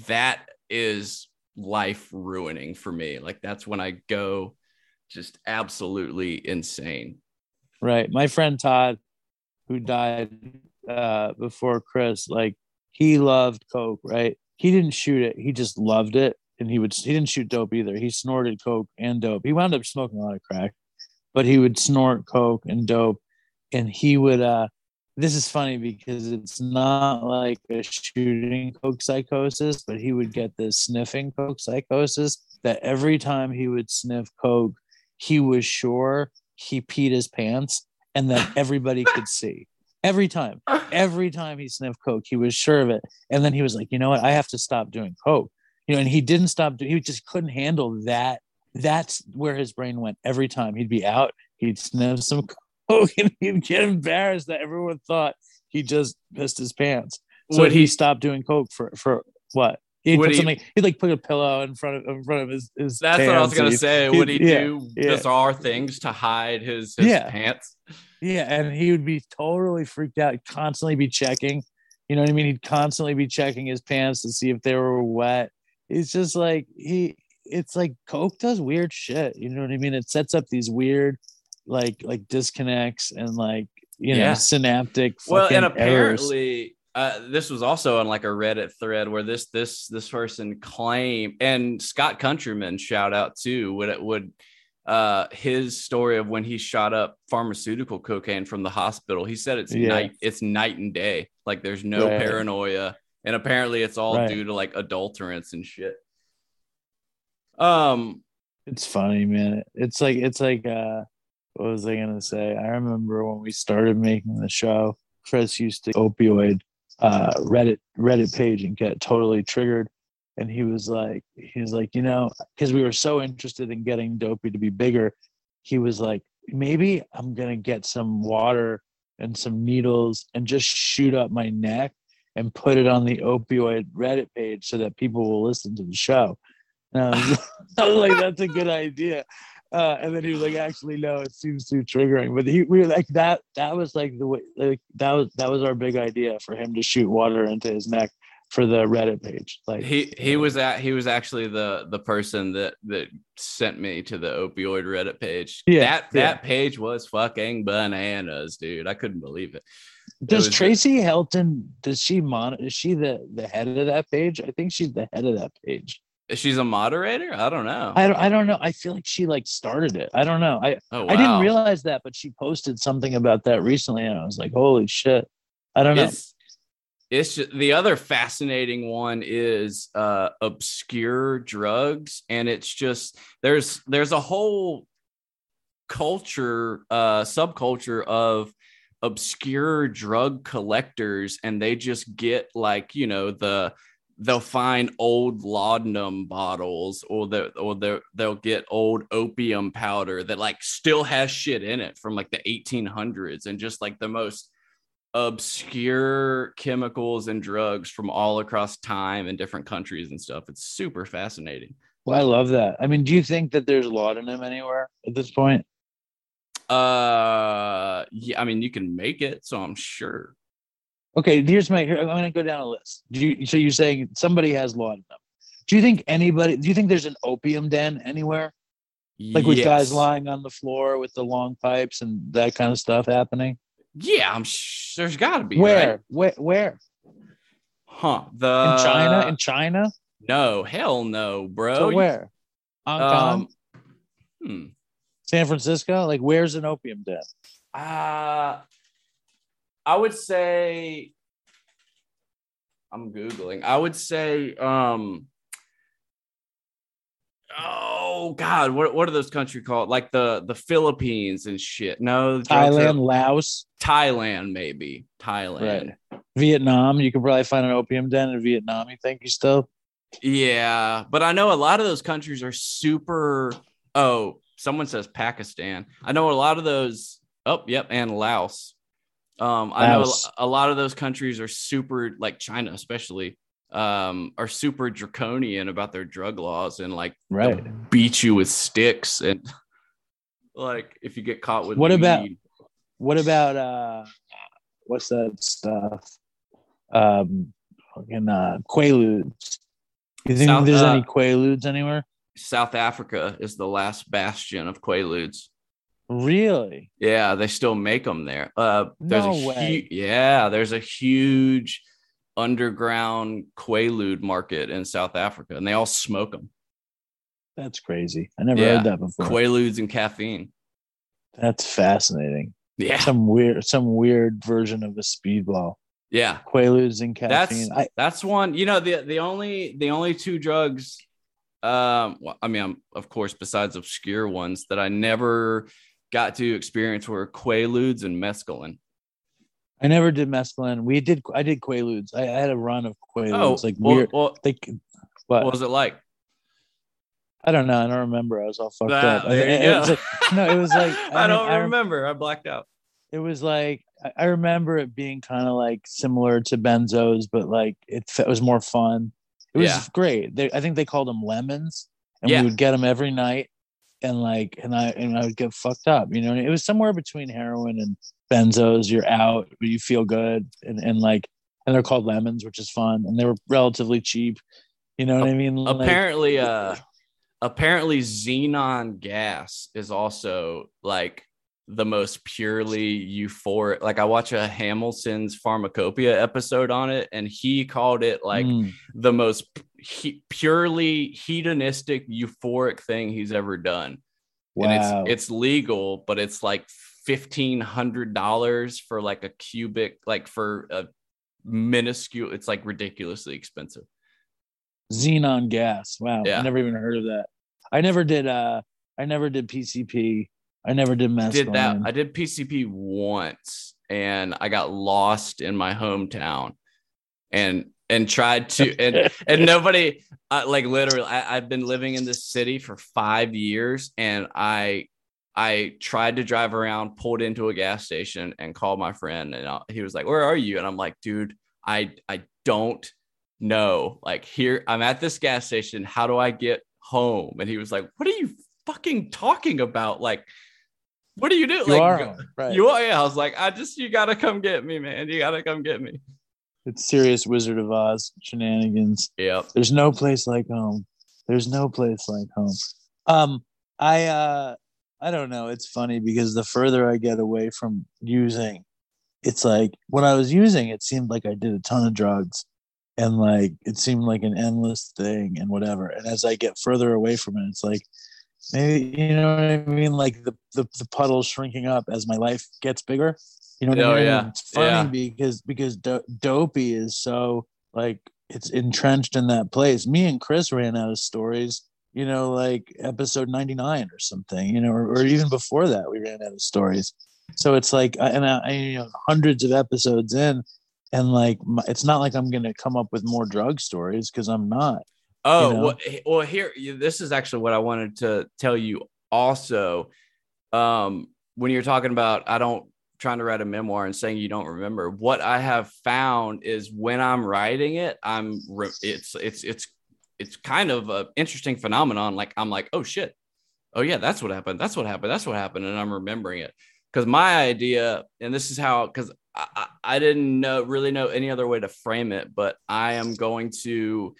that is life ruining for me. Like that's when I go just absolutely insane. Right. My friend Todd, who died uh, before Chris, like he loved coke. Right. He didn't shoot it. He just loved it, and he would. He didn't shoot dope either. He snorted coke and dope. He wound up smoking a lot of crack, but he would snort coke and dope, and he would. uh this is funny because it's not like a shooting coke psychosis, but he would get this sniffing coke psychosis that every time he would sniff coke, he was sure he peed his pants and that everybody could see. Every time, every time he sniffed coke, he was sure of it. And then he was like, you know what? I have to stop doing coke. You know, and he didn't stop. He just couldn't handle that. That's where his brain went every time. He'd be out, he'd sniff some and he'd get embarrassed that everyone thought he just pissed his pants. So Would he, he- stopped doing coke for for what? He'd Would put he- something. He'd like put a pillow in front of in front of his. his That's what I was gonna say. Would he yeah, do yeah. bizarre things to hide his, his Yeah. pants? Yeah, and he would be totally freaked out, constantly be checking. You know what I mean? He'd constantly be checking his pants to see if they were wet. It's just like he it's like Coke does weird shit. You know what I mean? It sets up these weird like like disconnects and like you know Yeah. synaptic Well, and fucking errors. apparently, uh, this was also on like a Reddit thread where this this this person claimed, and Scott Countryman shout out too. Would it would uh his story of when he shot up pharmaceutical cocaine from the hospital he said it's Yeah. night it's night and day like there's no Right. paranoia and apparently it's all Right. due to like adulterants and shit um It's funny, man. It's like it's like uh what was I gonna say? I remember when we started making the show, Chris used to opioid uh Reddit Reddit page and get totally triggered. And he was like, he was like, you know, because we were so interested in getting dopey to be bigger, he was like, maybe I'm gonna get some water and some needles and just shoot up my neck and put it on the opioid Reddit page so that people will listen to the show. And I was, I was like, that's a good idea. Uh, and then he was like, actually, no, it seems too triggering. But he, we were like that. That was like the way, like that was that was our big idea for him to shoot water into his neck for the Reddit page. Like he he was at he was actually the the person that that sent me to the opioid reddit page Yeah, that yeah. that page was fucking bananas dude i couldn't believe it does Tracey Helton? Does she mon? Is she the the head of that page? I think she's the head of that page. She's a moderator i don't know I don't. I don't know. I feel like she like started it. I don't know. I oh, wow. I didn't realize that, but she posted something about that recently, and I was like, holy shit. I don't know. it's it's just, the other fascinating one is uh obscure drugs and it's just there's there's a whole culture uh subculture of obscure drug collectors and they just get like you know the they'll find old laudanum bottles or the or they they'll get old opium powder that like still has shit in it from like the 1800s and just like the most obscure chemicals and drugs from all across time and different countries and stuff. It's super fascinating. Well, I love that. I mean, do you think that there's laudanum anywhere at this point? Uh, yeah, I mean, you can make it, so I'm sure. Okay, here's my. Here, I'm going to go down a list. Do you, so you're saying somebody has laudanum? Do you think anybody? Do you think there's an opium den anywhere? Like with guys lying on the floor with the long pipes and that kind of stuff happening? Yeah, I'm sure there's got to be. Where? right? Where? Where? Huh? The in China? In China? no, hell no, bro. so where? Hong Kong? Um, hmm. San Francisco? Like, where's an opium den? Uh, I would say I'm googling. I would say um Oh God, what what are those countries called? Like the the Philippines and shit. No, Thailand, Laos, Thailand, maybe Thailand. Vietnam. You could probably find an opium den in Vietnam. You think you still? Yeah, but I know a lot of those countries are super. Oh, someone says Pakistan. I know a lot of those. Oh, yep, and Laos. Um, I know a, lot of those countries are super, like China, especially, um, are super draconian about their drug laws and like Right. beat you with sticks and like if you get caught with What about- What about uh what's that stuff? Um fucking uh Quaaludes. You think South- there's uh, any Quaaludes anywhere? South Africa is the last bastion of Quaaludes. Really? Yeah, they still make them there. Uh, there's No a way. hu- yeah, there's a huge underground Quaalude market in South Africa, and they all smoke them. That's crazy. I never Yeah. heard that before. Quaaludes and caffeine. That's fascinating. Yeah. some weird some weird version of a speedball. Yeah. Quaaludes and That's caffeine. I, that's one. You know, the the only the only two drugs um well, I mean, I'm, of course, besides obscure ones that I never got to experience were Quaaludes and mescaline. I never did mescaline. We did. I did Quaaludes. I, I had a run of Quaaludes. Oh, like well, weird. well, Like, what what? was it like? I don't know. I don't remember. I was all fucked Ah, up. I- there you it go. was like- no, it was like I, I don't I- remember. I blacked out. it was like I- I remember it being kind of like similar to benzos, but like it, it was more fun. It was Yeah. great. They, I think they called them lemons, and Yeah. we would get them every night, and like, and I and I would get fucked up. You know, and it was somewhere between heroin and benzos. You're out, you feel good, and and like, and they're called lemons, which is fun, and they were relatively cheap. You know what I mean? Like, apparently uh apparently xenon gas is also like the most purely euphoric like i watch a hamilton's pharmacopoeia episode on it and he called it like mm, the most he, purely hedonistic euphoric thing he's ever done wow. and it's it's legal but it's like fifteen hundred dollars for like a cubic like for a minuscule it's like ridiculously expensive xenon gas. Wow. Yeah. I never even heard of that. I never did uh I never did PCP. I never did mescaline. did that. I did PCP once and I got lost in my hometown and and tried to and and nobody uh, like literally I, I've been living in this city for five years and I I tried to drive around, pulled into a gas station and called my friend and uh, he was like, "Where are you?" And I'm like, "Dude, I I don't know. Like here, I'm at this gas station. How do I get home?" And he was like, "What are you fucking talking about? Like, what do you do? you like, are right. you are. Yeah, I was like, I just you gotta come get me, man. You gotta come get me. it's serious Wizard of Oz shenanigans. Yeah. There's no place like home. There's no place like home. Um, I uh, I don't know. It's funny because the further I get away from using, it's like when I was using, it seemed like I did a ton of drugs, and like it seemed like an endless thing and whatever. And as I get further away from it, it's like maybe you know what I mean. Like the the, the puddle's shrinking up as my life gets bigger. You know what Oh, I mean? yeah. It's funny Yeah. because because do- dopey is so like it's entrenched in that place. Me and Chris ran out of stories, you know, like episode 99 or something, you know, or, or even before that, we ran out of stories. So it's like, and I, I, you know, hundreds of episodes in, and like, my, it's not like I'm going to come up with more drug stories because I'm not. Oh, you know? well, well, here, this is actually what I wanted to tell you also. Um, when you're talking about, I don't trying to write a memoir and saying you don't remember what I have found is when I'm writing it, I'm, re- it's, it's, it's, it's kind of a interesting phenomenon. Like, I'm like, oh shit. Oh yeah, that's what happened. That's what happened. That's what happened. And I'm remembering it. Cause my idea, and this is how, cause I, I, I didn't know really know any other way to frame it, but I am going to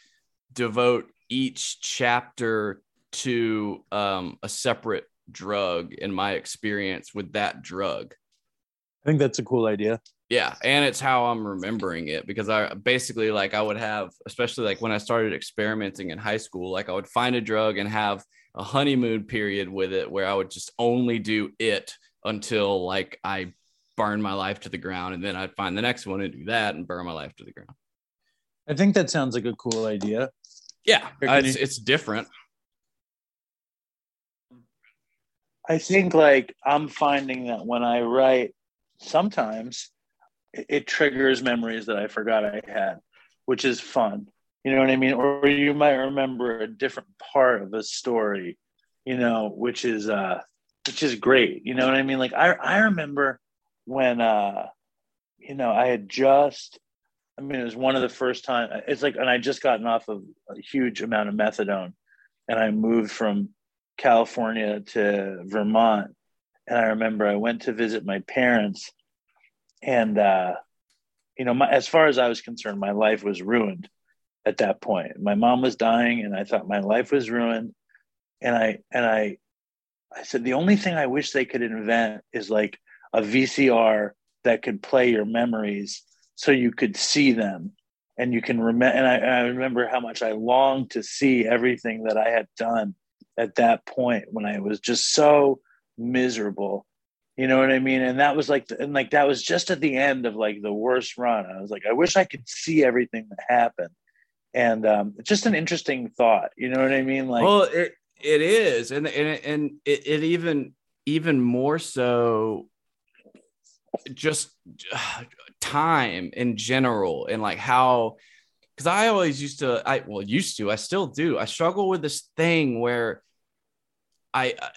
devote each chapter to um, a separate drug in my experience with that drug. I think that's a cool idea. Yeah, and it's how I'm remembering it because I basically like I would have, especially like when I started experimenting in high school, like I would find a drug and have a honeymoon period with it where I would just only do it until like I burn my life to the ground, and then I'd find the next one and do that and burn my life to the ground. I think that sounds like a cool idea. Yeah, it's, it's different. I think like I'm finding that when I write, sometimes it, it triggers memories that I forgot I had, which is fun. You know what I mean? Or you might remember a different part of a story, you know, which is uh which is great. You know what I mean? Like I I remember when uh you know I had just I mean it was one of the first time it's like and I just gotten off of a huge amount of methadone and I moved from California to Vermont. And I remember I went to visit my parents. And, uh, you know, my, as far as I was concerned, my life was ruined at that point. My mom was dying, and I thought my life was ruined. And I, and I, I said, the only thing I wish they could invent is like a VCR that could play your memories so you could see them and you can remember. And I, I remember how much I longed to see everything that I had done at that point when I was just so miserable. You know what I mean? And that was like, the, and like that was just at the end of like the worst run. I was like, I wish I could see everything that happened. And um, just an interesting thought. You know what I mean? Like, well, it it is, and and and it, it even even more so, just time in general, and like how, because I always used to, I well used to, I still do. I struggle with this thing where I uh,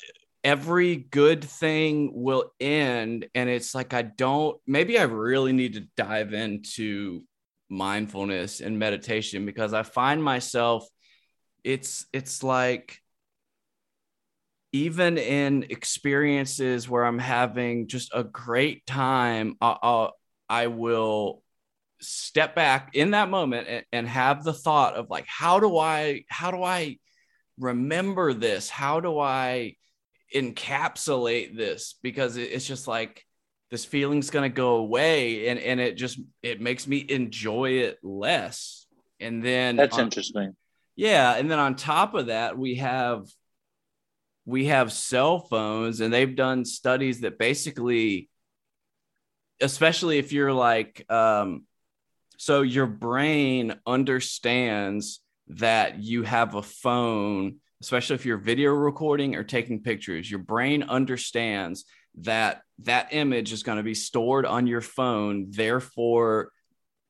every good thing will end and it's like i don't maybe i really need to dive into mindfulness and meditation because i find myself it's it's like even in experiences where i'm having just a great time I'll, i will step back in that moment and, and have the thought of like how do i how do i remember this? How do i encapsulate this? Because it's just like this feeling's going to go away and and it just it makes me enjoy it less. And then that's on, interesting. Yeah and then on top of that we have we have cell phones and they've done studies that basically especially if you're like um so your brain understands that you have a phone especially if you're video recording or taking pictures, your brain understands that that image is going to be stored on your phone. Therefore,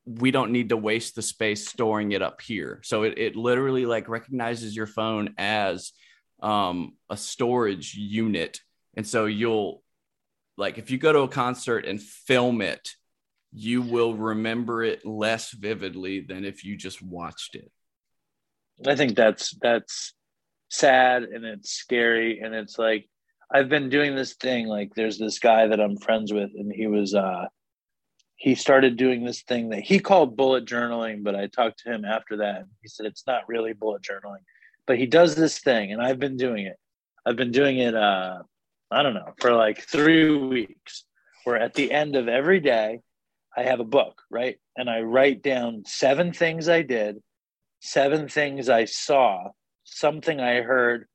we don't need to waste the space storing it up here. So it, it literally like recognizes your phone as um, a storage unit. And so you'll like if you go to a concert and film it, you will remember it less vividly than if you just watched it. I think that's that's sad and it's scary and it's like I've been doing this thing like there's this guy that I'm friends with and he was uh he started doing this thing that he called bullet journaling but I talked to him after that and he said it's not really bullet journaling but he does this thing and I've been doing it I've been doing it uh I don't know for like 3 weeks where at the end of every day I have a book right and I write down seven things I did seven things I saw something I heard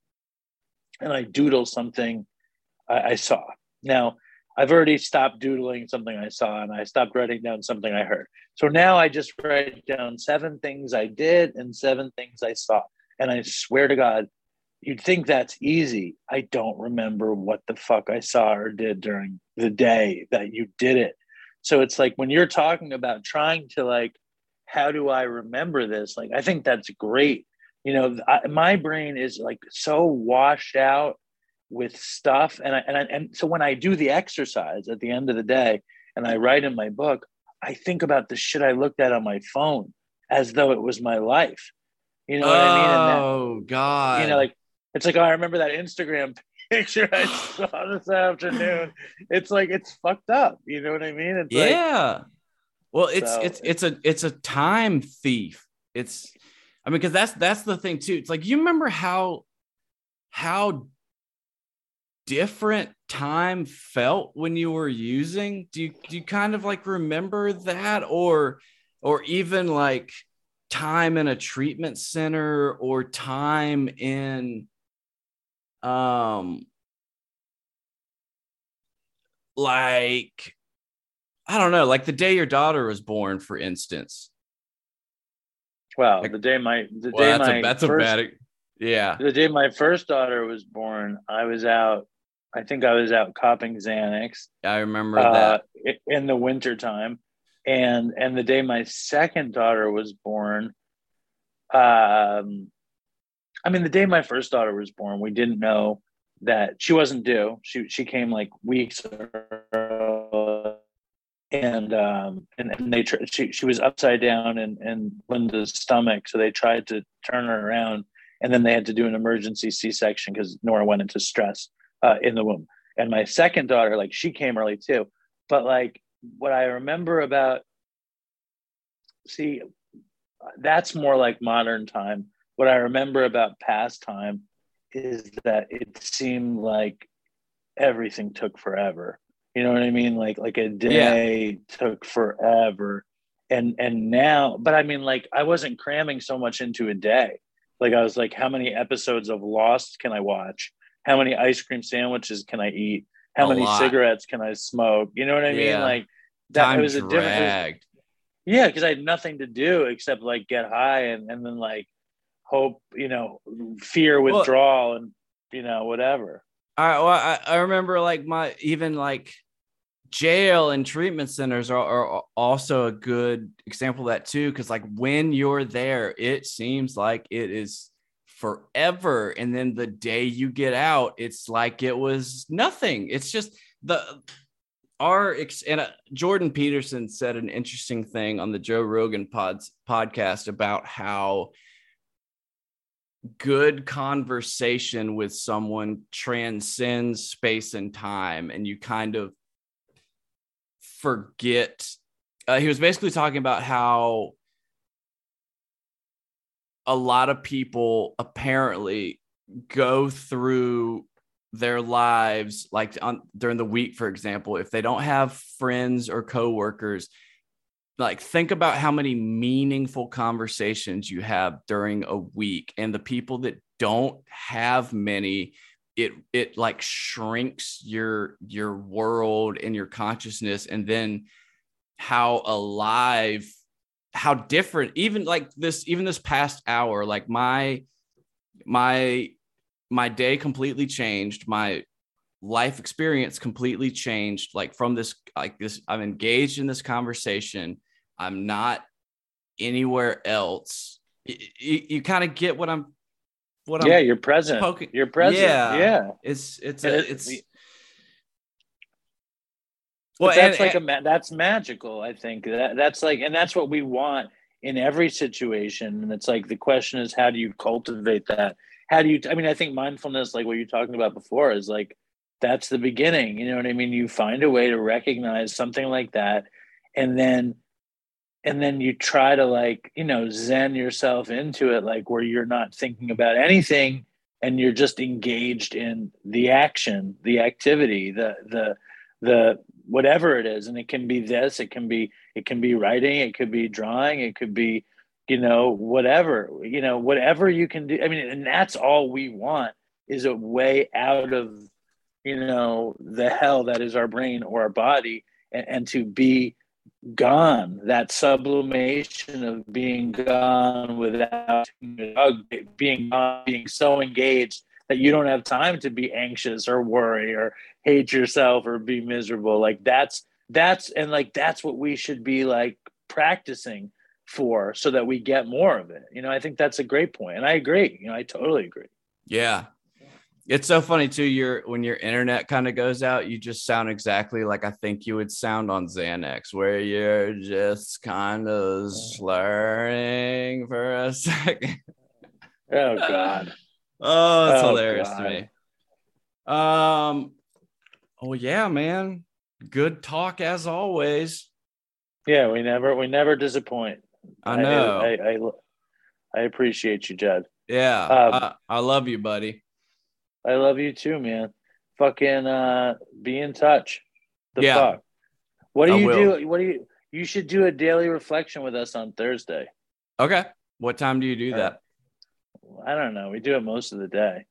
and I doodle something I, I, saw. Now, I've already stopped doodling something I saw and I stopped writing down something I heard. So now I just write down seven things I did and seven things I saw. And I swear to God, you'd think that's easy. I don't remember what the fuck I saw or did during the day that you did it. So it's like when you're talking about trying to like, how do I remember this? Like, I think that's great you know I, my brain is like so washed out with stuff and I, and I, and so when I do the exercise at the end of the day and I write in my book I think about the shit I looked at on my phone as though it was my life you know what oh, I mean oh god you know like it's like oh, I remember that Instagram picture I saw this afternoon. It's like it's fucked up. You know what I mean? It's yeah. Like, well it's so, it's it's a it's a time thief. It's I mean, because that's that's the thing too. It's like you remember how how different time felt when you were using. Do you do you kind of like remember that, or or even like time in a treatment center or time in um like I don't know, like the day your daughter was born, for instance. Well, the day my the well, day that's my a, that's first, a bad yeah. The day my first daughter was born, I was out. I think I was out copping Xanax. I remember uh, that in the winter time, and and the day my second daughter was born, um, I mean the day my first daughter was born, we didn't know that she wasn't due. She she came like weeks and um, and, and they tr- she she was upside down in in Linda's stomach, so they tried to turn her around, and then they had to do an emergency C section because Nora went into stress uh, in the womb. And my second daughter, like she came early too, but like what I remember about, see, that's more like modern time. What I remember about past time is that it seemed like everything took forever you know what I mean? Like like a day yeah. took forever. And and now, but I mean like I wasn't cramming so much into a day. Like I was like, how many episodes of Lost can I watch? How many ice cream sandwiches can I eat? how A many lot. cigarettes can I smoke? You know what I mean? Like that Time it was a different. dragged. yeah, because I had nothing to do except like get high and and then like hope, you know, fear Well- withdrawal and you know whatever. I, well, I I remember like my even like jail and treatment centers are, are also a good example of that too because like when you're there it seems like it is forever and then the day you get out it's like it was nothing it's just the our ex- and uh, Jordan Peterson said an interesting thing on the Joe Rogan pods podcast about how good conversation with someone transcends space and time and you kind of forget uh, he was basically talking about how a lot of people apparently go through their lives like on during the week for example if they don't have friends or coworkers like think about how many meaningful conversations you have during a week and the people that don't have many it it like shrinks your your world and your consciousness and then how alive how different even like this even this past hour like my my my day completely changed my life experience completely changed like from this like this i'm engaged in this conversation i'm not anywhere else you, you, you kind of get what i'm what yeah, i'm you're present. poking- You're present. Yeah. Yeah. it's it's a, it- it's But well that's and- like a ma- that's magical. I think that that's like, and that's what we want in every situation. And it's like the question is, how do you cultivate that? How do you? I mean, I think mindfulness, like what you're talking about before, is like that's the beginning. You know what I mean? You find a way to recognize something like that, and then and then you try to like you know zen yourself into it, like where you're not thinking about anything and you're just engaged in the action, the activity, the the the whatever it is. And it can be this it can be it can be writing it could be drawing it could be you know whatever you know whatever you can do. I mean and that's all we want is a way out of you know the hell that is our brain or our body and, and to be gone that sublimation of being gone without being gone, being so engaged that you don't have time to be anxious or worry or hate yourself or be miserable. Like that's that's and like that's what we should be like practicing for so that we get more of it. You know i think that's a great point and i agree. You know i totally agree. Yeah. It's so funny too. Your when your internet kind of goes out, you just sound exactly like I think you would sound on Xanax, where you're just kind of slurring for a second. oh god Oh, it's Oh, hilarious God. to me. Um, oh yeah, man. Good talk as always. yeah we never we never disappoint I know. i i, I, I appreciate you jed yeah, Um, I, I love you, buddy. I love you too man fucking uh be in touch the Yeah. fuck what do I you will. do what do you you should do a daily reflection with us on thursday Okay. What time do you do that? I don't know. We do it most of the day.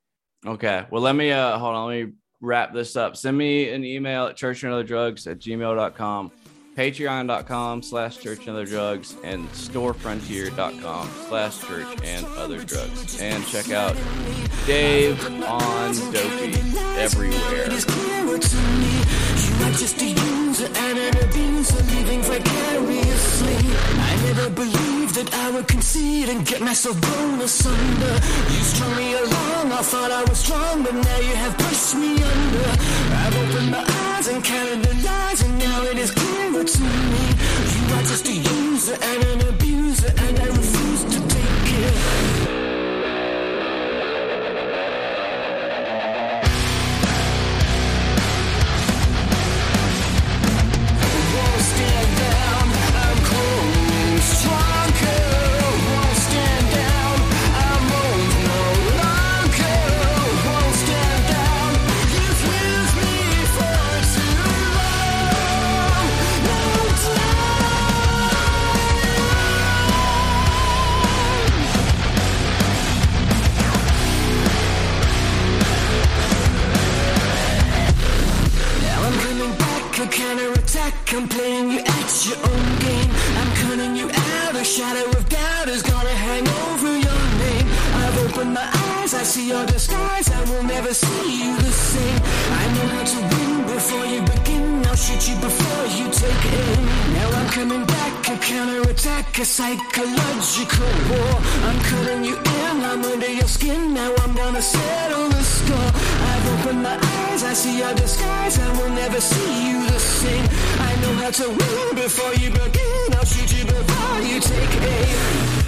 Okay. Well, let me uh hold on. Let me wrap this up. Send me an email at church and other drugs at gmail.com, patreon.com slash church and other drugs, and storefrontier.com slash church and other drugs. And check out Dave on Dopey everywhere. Just a user and an abuser Living vicariously. I never believed that I would concede And get myself blown asunder. You strung me along, I thought I was strong But now you have pushed me under. I've opened my eyes and counted the lies And now it is clearer to me. You are just a user and an abuser And I refuse I'm playing you at your own game. I'm cutting you out. A shadow of doubt is gonna hang over your name. I've opened my eyes. I see your disguise. I will never see you the same. I know how to win before you begin. I'll shoot you before you take aim. Now I'm coming back. A counterattack. A psychological war. I'm cutting you in. I'm under your skin. Now I'm gonna settle the score. I've opened my eyes. I see your disguise. I will never see you the same know how to win before you begin. I'll shoot you before you take aim.